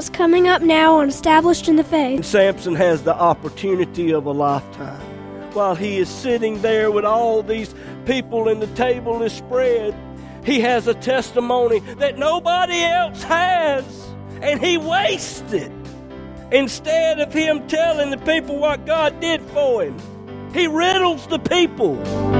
what's coming up now on Established in the Faith. Samson has the opportunity of a lifetime. While he is sitting there with all these people and the table is spread, he has a testimony that nobody else has, and he wastes it. Instead of him telling the people what God did for him, he riddles the people.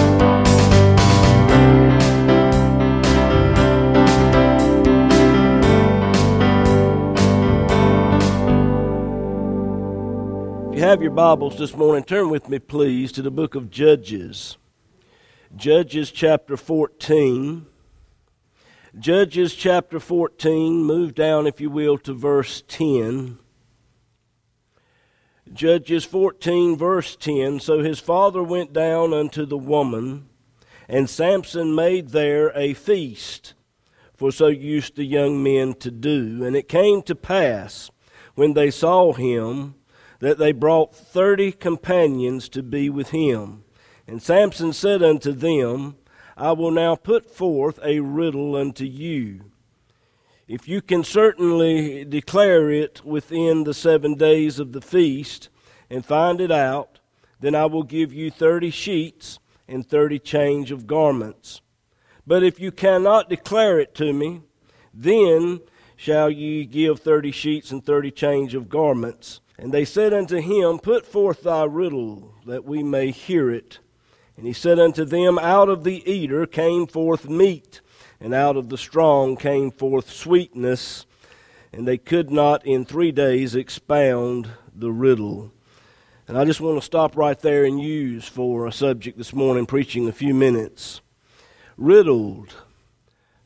Have your Bibles this morning, turn with me, please, to the book of Judges. Judges chapter 14. Judges chapter 14. Move down, if you will, to verse 10. Judges 14, verse 10. So his father went down unto the woman, and Samson made there a feast, for so used the young men to do. And it came to pass, when they saw him, that they brought thirty companions to be with him. And Samson said unto them, I will now put forth a riddle unto you. If you can certainly declare it within the seven days of the feast and find it out, then I will give you thirty sheets and thirty change of garments. But if you cannot declare it to me, then shall ye give thirty sheets and thirty change of garments. And they said unto him, Put forth thy riddle, that we may hear it. And he said unto them, Out of the eater came forth meat, and out of the strong came forth sweetness. And they could not in three days expound the riddle. And I just want to stop right there and use for a subject this morning, preaching a few minutes. Riddled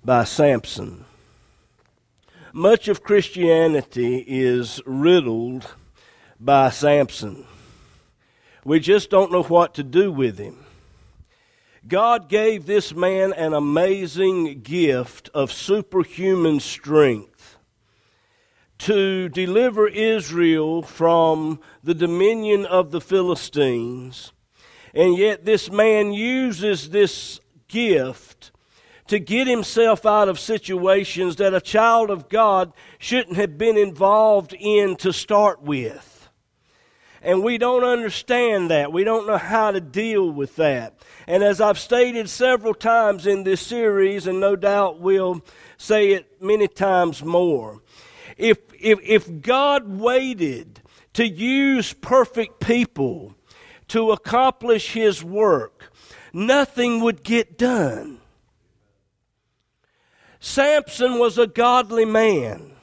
by Samson. Much of Christianity is riddled by Samson. We just don't know what to do with him. God gave this man an amazing gift of superhuman strength to deliver Israel from the dominion of the Philistines. And yet, this man uses this gift to get himself out of situations that a child of God shouldn't have been involved in to start with. And we don't understand that. We don't know how to deal with that. And as I've stated several times in this series, and no doubt will say it many times more, if, if, if God waited to use perfect people to accomplish His work, nothing would get done. Samson was a godly man.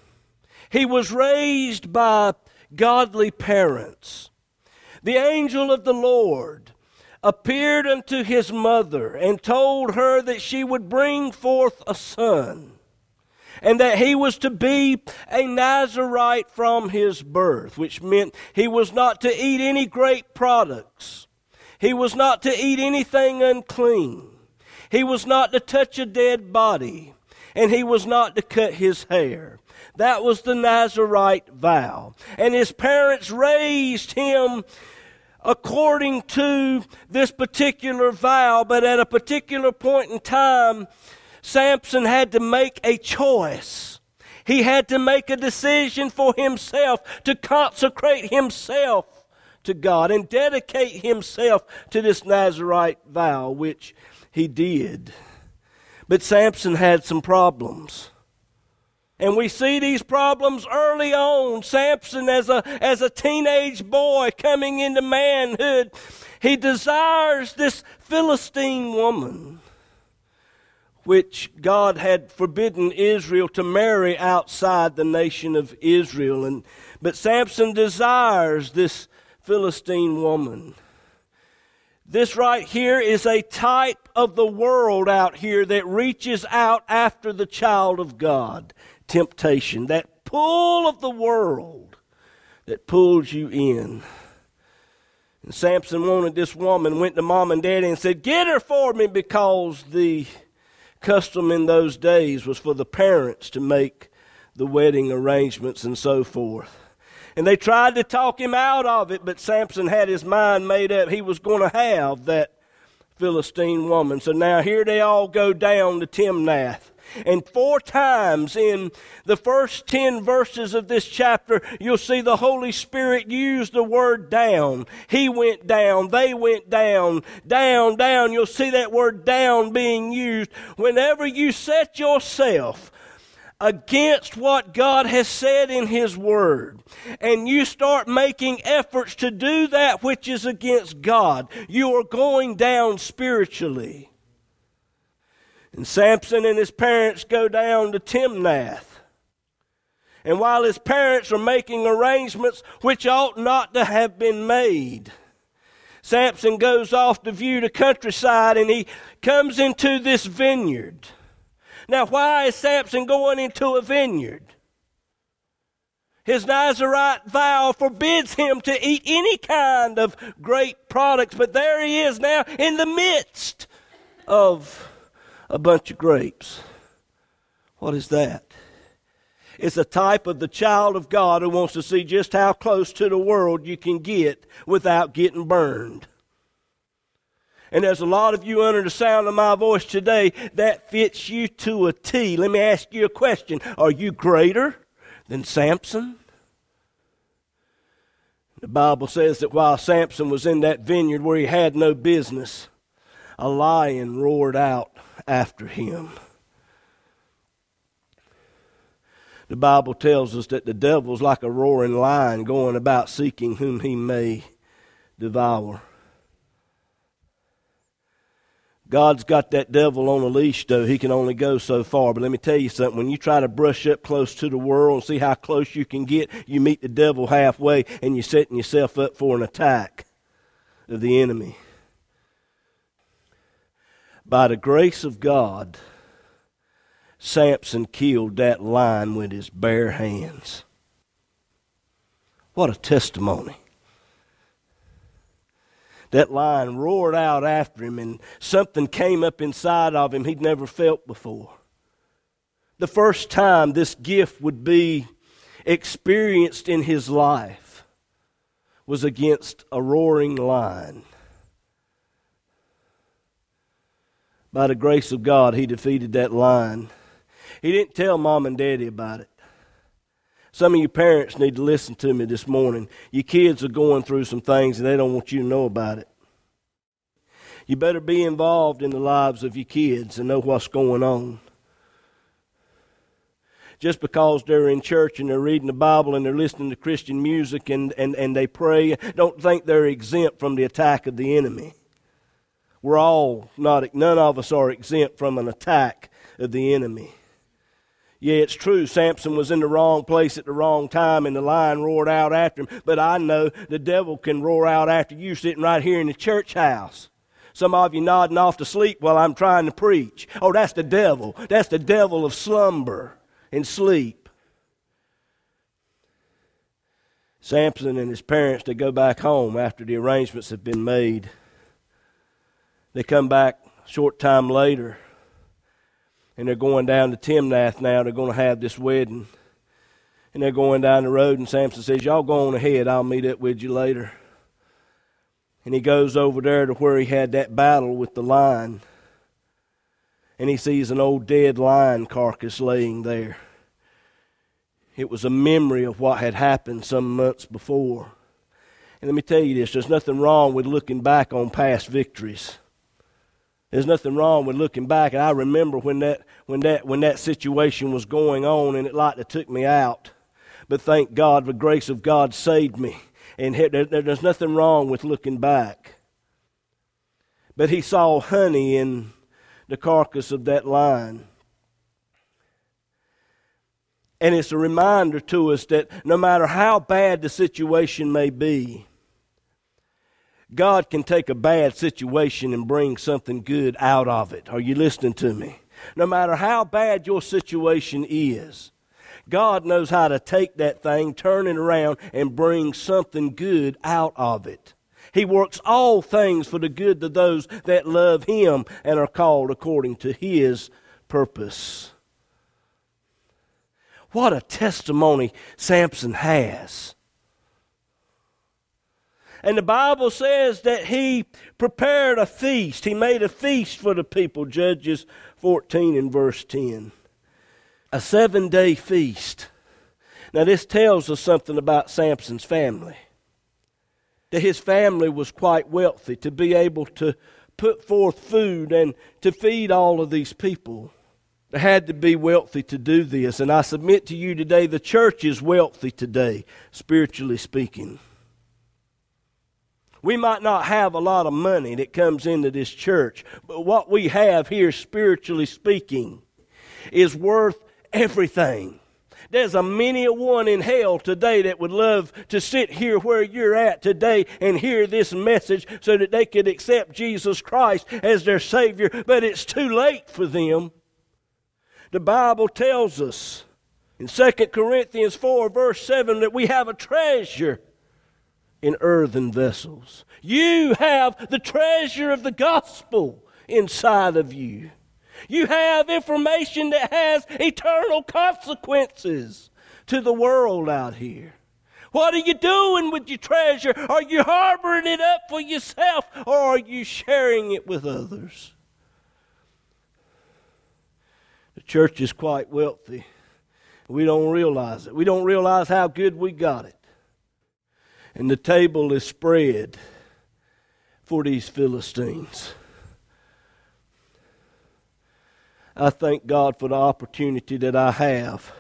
He was raised by godly parents the angel of the Lord appeared unto his mother and told her that she would bring forth a son and that he was to be a Nazarite from his birth, which meant he was not to eat any grape products. He was not to eat anything unclean. He was not to touch a dead body. And he was not to cut his hair. That was the Nazarite vow. And his parents raised him according to this particular vow, but at a particular point in time, Samson had to make a choice. He had to make a decision for himself to consecrate himself to God and dedicate himself to this Nazarite vow, which he did. But Samson had some problems. And we see these problems early on. Samson, as a, as a teenage boy coming into manhood, he desires this Philistine woman, which God had forbidden Israel to marry outside the nation of Israel. And, but Samson desires this Philistine woman. This right here is a type of the world out here that reaches out after the child of God. Temptation, that pull of the world that pulls you in. And Samson wanted this woman, went to mom and daddy and said, Get her for me because the custom in those days was for the parents to make the wedding arrangements and so forth. And they tried to talk him out of it, but Samson had his mind made up he was going to have that Philistine woman. So now here they all go down to Timnath. And four times in the first 10 verses of this chapter, you'll see the Holy Spirit use the word down. He went down, they went down, down, down. You'll see that word down being used. Whenever you set yourself against what God has said in His Word, and you start making efforts to do that which is against God, you are going down spiritually. And Samson and his parents go down to Timnath. And while his parents are making arrangements which ought not to have been made, Samson goes off to view the countryside and he comes into this vineyard. Now, why is Samson going into a vineyard? His Nazarite vow forbids him to eat any kind of grape products, but there he is now in the midst of a bunch of grapes. What is that? It's a type of the child of God who wants to see just how close to the world you can get without getting burned. And there's a lot of you under the sound of my voice today that fits you to a T. Let me ask you a question. Are you greater than Samson? The Bible says that while Samson was in that vineyard where he had no business, a lion roared out after him. The Bible tells us that the devil's like a roaring lion going about seeking whom he may devour. God's got that devil on a leash, though. He can only go so far. But let me tell you something. When you try to brush up close to the world and see how close you can get, you meet the devil halfway and you're setting yourself up for an attack of the enemy. By the grace of God, Samson killed that lion with his bare hands. What a testimony that lion roared out after him, and something came up inside of him he'd never felt before. The first time this gift would be experienced in his life was against a roaring lion. By the grace of God, he defeated that lion. He didn't tell mom and daddy about it. Some of you parents need to listen to me this morning. Your kids are going through some things and they don't want you to know about it. You better be involved in the lives of your kids and know what's going on. Just because they're in church and they're reading the Bible and they're listening to Christian music and, and, and they pray, don't think they're exempt from the attack of the enemy. We're all not, none of us are exempt from an attack of the enemy. Yeah, it's true. Samson was in the wrong place at the wrong time and the lion roared out after him. But I know the devil can roar out after you sitting right here in the church house. Some of you nodding off to sleep while I'm trying to preach. Oh, that's the devil. That's the devil of slumber and sleep. Samson and his parents, to go back home after the arrangements have been made. They come back short time later and they're going down to Timnath now. They're going to have this wedding. And they're going down the road, and Samson says, Y'all go on ahead. I'll meet up with you later. And he goes over there to where he had that battle with the lion. And he sees an old dead lion carcass laying there. It was a memory of what had happened some months before. And let me tell you this there's nothing wrong with looking back on past victories. There's nothing wrong with looking back. And I remember when that, when that, when that situation was going on and it like to took me out. But thank God, the grace of God saved me. And there's nothing wrong with looking back. But he saw honey in the carcass of that lion. And it's a reminder to us that no matter how bad the situation may be, God can take a bad situation and bring something good out of it. Are you listening to me? No matter how bad your situation is, God knows how to take that thing, turn it around, and bring something good out of it. He works all things for the good of those that love Him and are called according to His purpose. What a testimony Samson has. And the Bible says that he prepared a feast. He made a feast for the people. Judges 14 and verse 10. A seven day feast. Now, this tells us something about Samson's family. That his family was quite wealthy to be able to put forth food and to feed all of these people. They had to be wealthy to do this. And I submit to you today, the church is wealthy today, spiritually speaking. We might not have a lot of money that comes into this church, but what we have here, spiritually speaking, is worth everything. There's a many a one in hell today that would love to sit here where you're at today and hear this message so that they could accept Jesus Christ as their Savior, but it's too late for them. The Bible tells us in 2 Corinthians 4, verse 7, that we have a treasure in earthen vessels. You have the treasure of the gospel inside of you. You have information that has eternal consequences to the world out here. What are you doing with your treasure? Are you harboring it up for yourself or are you sharing it with others? The church is quite wealthy. We don't realize it. We don't realize how good we got it and the table is spread for these Philistines. I thank God for the opportunity that I have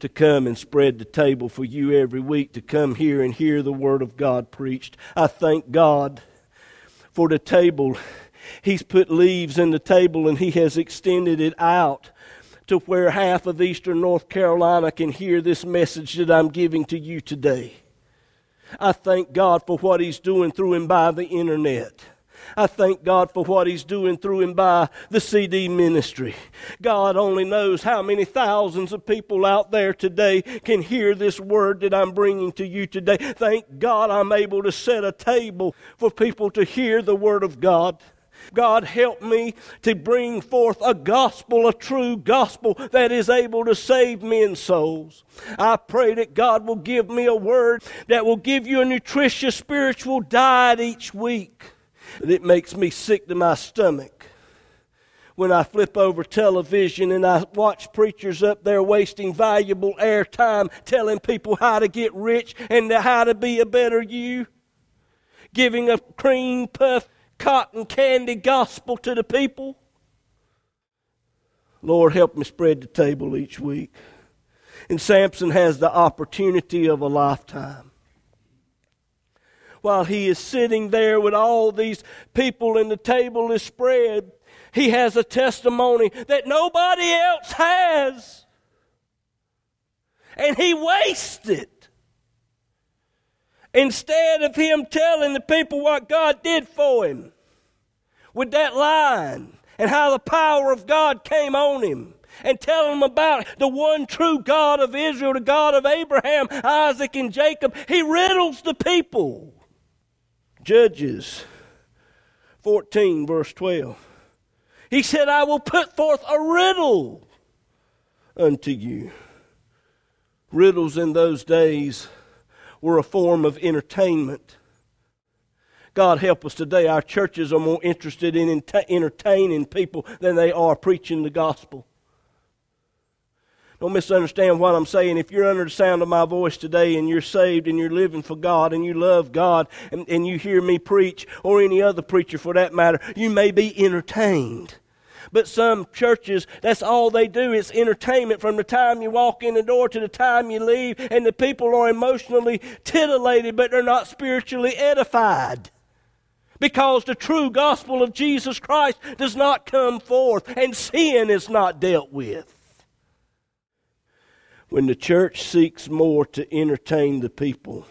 to come and spread the table for you every week, to come here and hear the Word of God preached. I thank God for the table. He's put leaves in the table and He has extended it out to where half of eastern North Carolina can hear this message that I'm giving to you today. I thank God for what He's doing through and by the internet. I thank God for what He's doing through and by the CD ministry. God only knows how many thousands of people out there today can hear this word that I'm bringing to you today. Thank God I'm able to set a table for people to hear the Word of God. God, help me to bring forth a gospel, a true gospel that is able to save men's souls. I pray that God will give me a word that will give you a nutritious spiritual diet each week. It makes me sick to my stomach when I flip over television and I watch preachers up there wasting valuable airtime telling people how to get rich and how to be a better you, giving a cream puff cotton candy gospel to the people. Lord, help me spread the table each week. And Samson has the opportunity of a lifetime. While he is sitting there with all these people and the table is spread, he has a testimony that nobody else has. And he wastes it. Instead of him telling the people what God did for him with that line and how the power of God came on him and telling them about the one true God of Israel, the God of Abraham, Isaac, and Jacob, he riddles the people. Judges 14, verse 12. He said, I will put forth a riddle unto you. Riddles in those days were a form of entertainment. God help us today. Our churches are more interested in entertaining people than they are preaching the gospel. Don't misunderstand what I'm saying. If you're under the sound of my voice today and you're saved and you're living for God and you love God and, and you hear me preach, or any other preacher for that matter, you may be entertained. But some churches, that's all they do. It's entertainment from the time you walk in the door to the time you leave, and the people are emotionally titillated, but they're not spiritually edified. Because the true gospel of Jesus Christ does not come forth, and sin is not dealt with. When the church seeks more to entertain the people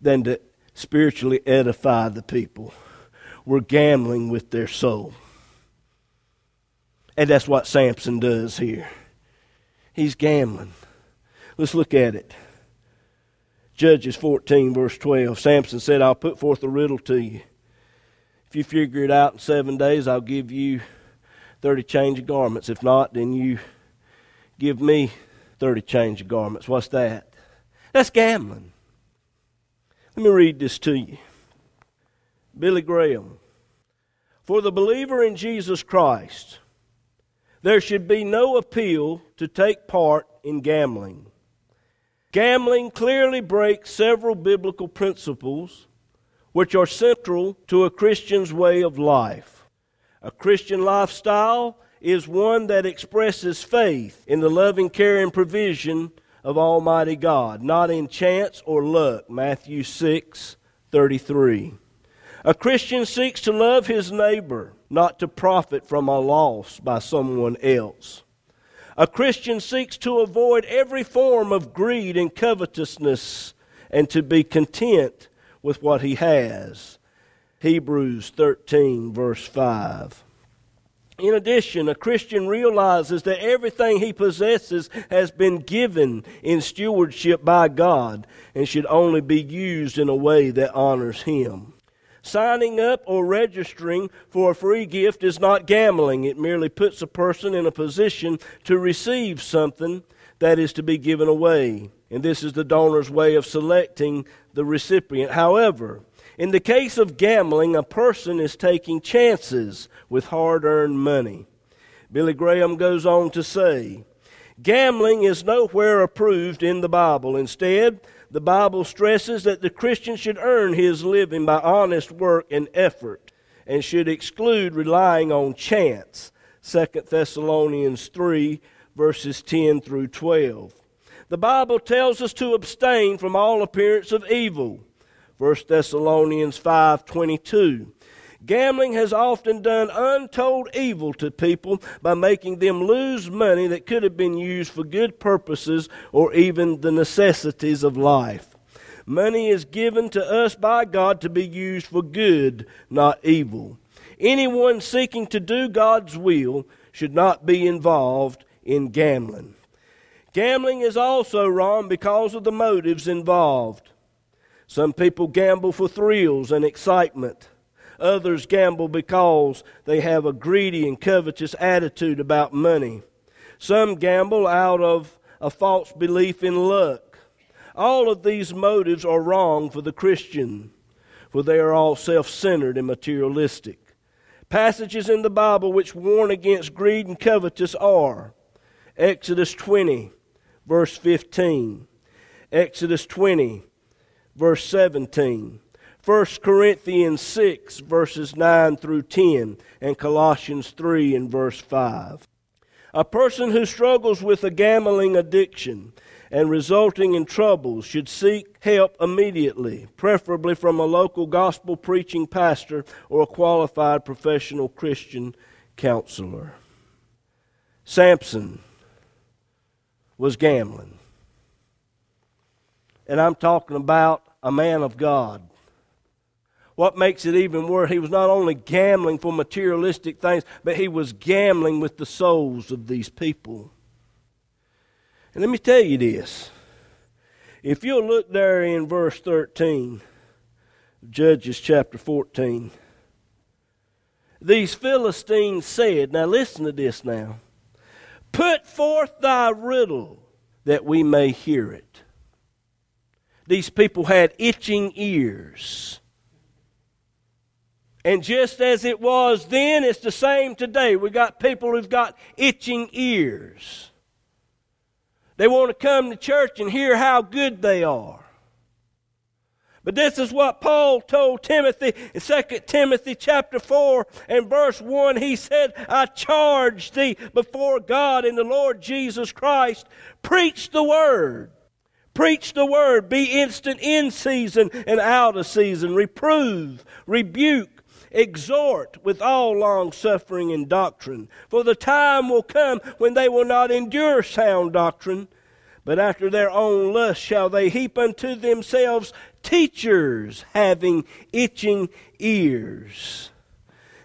than to spiritually edify the people we're gambling with their soul. And that's what Samson does here. He's gambling. Let's look at it. Judges 14, verse 12. Samson said, I'll put forth a riddle to you. If you figure it out in seven days, I'll give you 30 change of garments. If not, then you give me 30 change of garments. What's that? That's gambling. Let me read this to you. Billy Graham. For the believer in Jesus Christ, there should be no appeal to take part in gambling. Gambling clearly breaks several biblical principles which are central to a Christian's way of life. A Christian lifestyle is one that expresses faith in the loving care and provision of Almighty God, not in chance or luck. Matthew 6 33. A Christian seeks to love his neighbor, not to profit from a loss by someone else. A Christian seeks to avoid every form of greed and covetousness and to be content with what he has. Hebrews 13, verse 5. In addition, a Christian realizes that everything he possesses has been given in stewardship by God and should only be used in a way that honors him. Signing up or registering for a free gift is not gambling. It merely puts a person in a position to receive something that is to be given away. And this is the donor's way of selecting the recipient. However, in the case of gambling, a person is taking chances with hard earned money. Billy Graham goes on to say, Gambling is nowhere approved in the Bible. Instead, the Bible stresses that the Christian should earn his living by honest work and effort and should exclude relying on chance. 2 Thessalonians 3, verses 10 through 12. The Bible tells us to abstain from all appearance of evil. 1 Thessalonians 5:22. Gambling has often done untold evil to people by making them lose money that could have been used for good purposes or even the necessities of life. Money is given to us by God to be used for good, not evil. Anyone seeking to do God's will should not be involved in gambling. Gambling is also wrong because of the motives involved. Some people gamble for thrills and excitement. Others gamble because they have a greedy and covetous attitude about money. Some gamble out of a false belief in luck. All of these motives are wrong for the Christian, for they are all self centered and materialistic. Passages in the Bible which warn against greed and covetous are Exodus 20, verse 15, Exodus 20, verse 17, 1 Corinthians 6, verses 9 through 10, and Colossians 3 and verse 5. A person who struggles with a gambling addiction and resulting in troubles should seek help immediately, preferably from a local gospel preaching pastor or a qualified professional Christian counselor. Samson was gambling. And I'm talking about a man of God what makes it even worse, he was not only gambling for materialistic things, but he was gambling with the souls of these people. And let me tell you this. If you'll look there in verse 13, Judges chapter 14, these Philistines said, Now listen to this now. Put forth thy riddle that we may hear it. These people had itching ears. And just as it was then, it's the same today. We got people who've got itching ears. They want to come to church and hear how good they are. But this is what Paul told Timothy in 2 Timothy chapter 4 and verse 1. He said, I charge thee before God and the Lord Jesus Christ, preach the word. Preach the word. Be instant in season and out of season. Reprove, rebuke, exhort with all long suffering and doctrine. For the time will come when they will not endure sound doctrine, but after their own lust shall they heap unto themselves teachers having itching ears.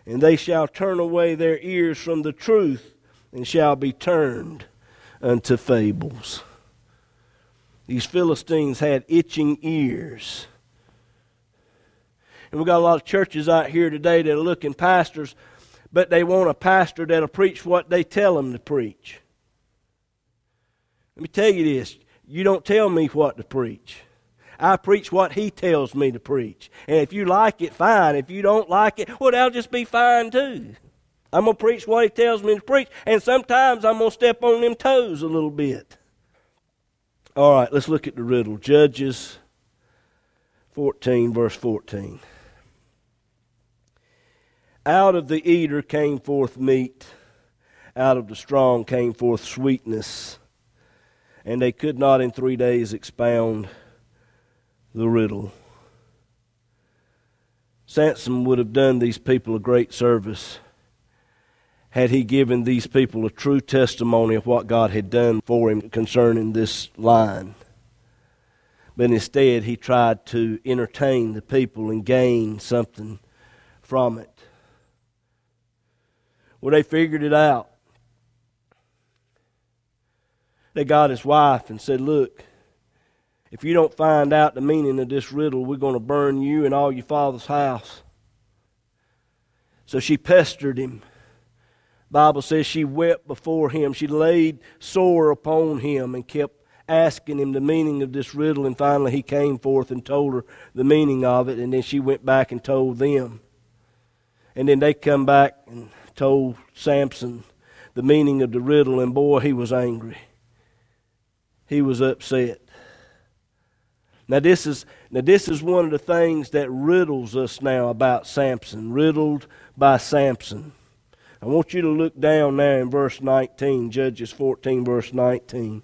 And they shall turn away their ears from the truth and shall be turned unto fables. These Philistines had itching ears. And we've got a lot of churches out here today that are looking pastors, but they want a pastor that'll preach what they tell them to preach. Let me tell you this you don't tell me what to preach. I preach what he tells me to preach. And if you like it, fine. If you don't like it, well, that'll just be fine too. I'm going to preach what he tells me to preach, and sometimes I'm going to step on them toes a little bit. All right, let's look at the riddle. Judges 14, verse 14. Out of the eater came forth meat, out of the strong came forth sweetness, and they could not in three days expound the riddle. Samson would have done these people a great service had he given these people a true testimony of what God had done for him concerning this line. But instead, he tried to entertain the people and gain something from it. Well, they figured it out. They got his wife and said, Look, if you don't find out the meaning of this riddle, we're going to burn you and all your father's house. So she pestered him. Bible says she wept before him. She laid sore upon him and kept asking him the meaning of this riddle. And finally, he came forth and told her the meaning of it. And then she went back and told them. And then they come back and told Samson the meaning of the riddle. And boy, he was angry. He was upset. Now this is now this is one of the things that riddles us now about Samson, riddled by Samson. I want you to look down there in verse 19, Judges 14, verse 19.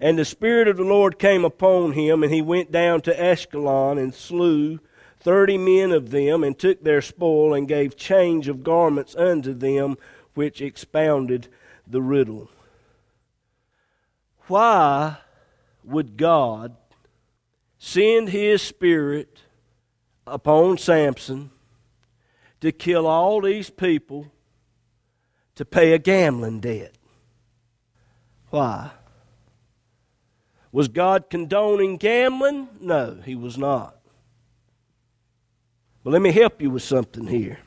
And the Spirit of the Lord came upon him, and he went down to Ashkelon and slew thirty men of them, and took their spoil, and gave change of garments unto them, which expounded the riddle. Why would God send his spirit upon Samson to kill all these people to pay a gambling debt? Why? Was God condoning gambling? No, he was not. But let me help you with something here.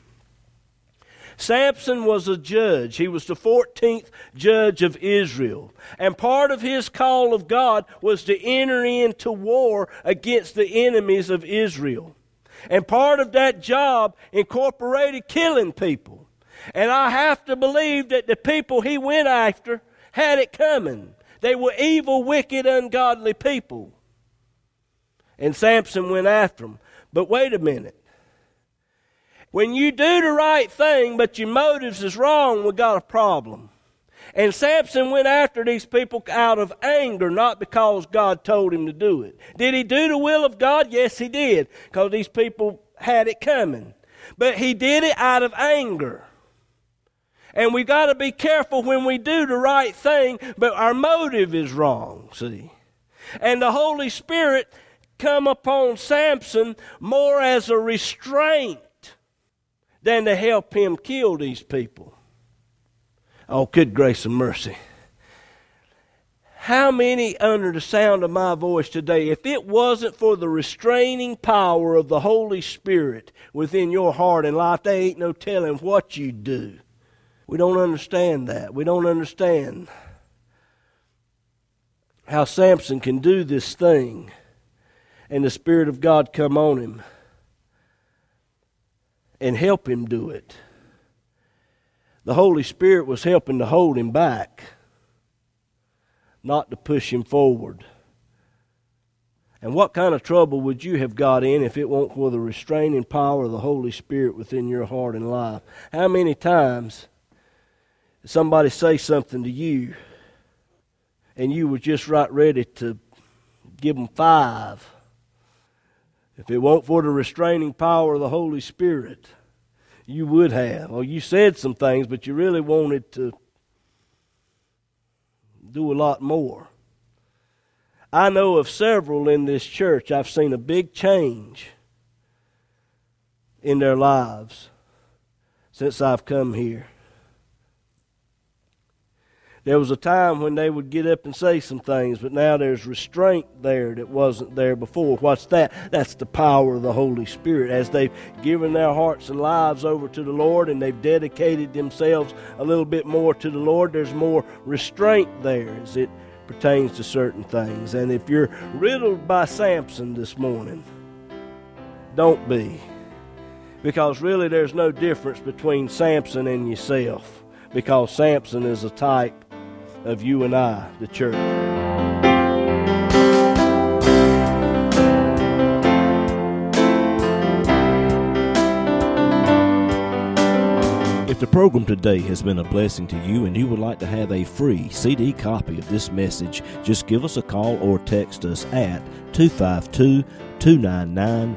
Samson was a judge. He was the 14th judge of Israel. And part of his call of God was to enter into war against the enemies of Israel. And part of that job incorporated killing people. And I have to believe that the people he went after had it coming. They were evil, wicked, ungodly people. And Samson went after them. But wait a minute. When you do the right thing, but your motives is wrong, we got a problem. And Samson went after these people out of anger, not because God told him to do it. Did he do the will of God? Yes, he did, because these people had it coming. But he did it out of anger. And we got to be careful when we do the right thing, but our motive is wrong, see. And the Holy Spirit come upon Samson more as a restraint than to help him kill these people. Oh, good grace and mercy. How many under the sound of my voice today, if it wasn't for the restraining power of the Holy Spirit within your heart and life, there ain't no telling what you'd do. We don't understand that. We don't understand how Samson can do this thing and the Spirit of God come on him and help him do it. The Holy Spirit was helping to hold him back, not to push him forward. And what kind of trouble would you have got in if it weren't for the restraining power of the Holy Spirit within your heart and life? How many times somebody say something to you and you were just right ready to give them five? If it weren't for the restraining power of the Holy Spirit, you would have. Or you said some things, but you really wanted to do a lot more. I know of several in this church, I've seen a big change in their lives since I've come here. There was a time when they would get up and say some things, but now there's restraint there that wasn't there before. What's that? That's the power of the Holy Spirit. As they've given their hearts and lives over to the Lord and they've dedicated themselves a little bit more to the Lord, there's more restraint there as it pertains to certain things. And if you're riddled by Samson this morning, don't be. Because really, there's no difference between Samson and yourself. Because Samson is a type of you and I, the church. If the program today has been a blessing to you and you would like to have a free CD copy of this message, just give us a call or text us at 252 299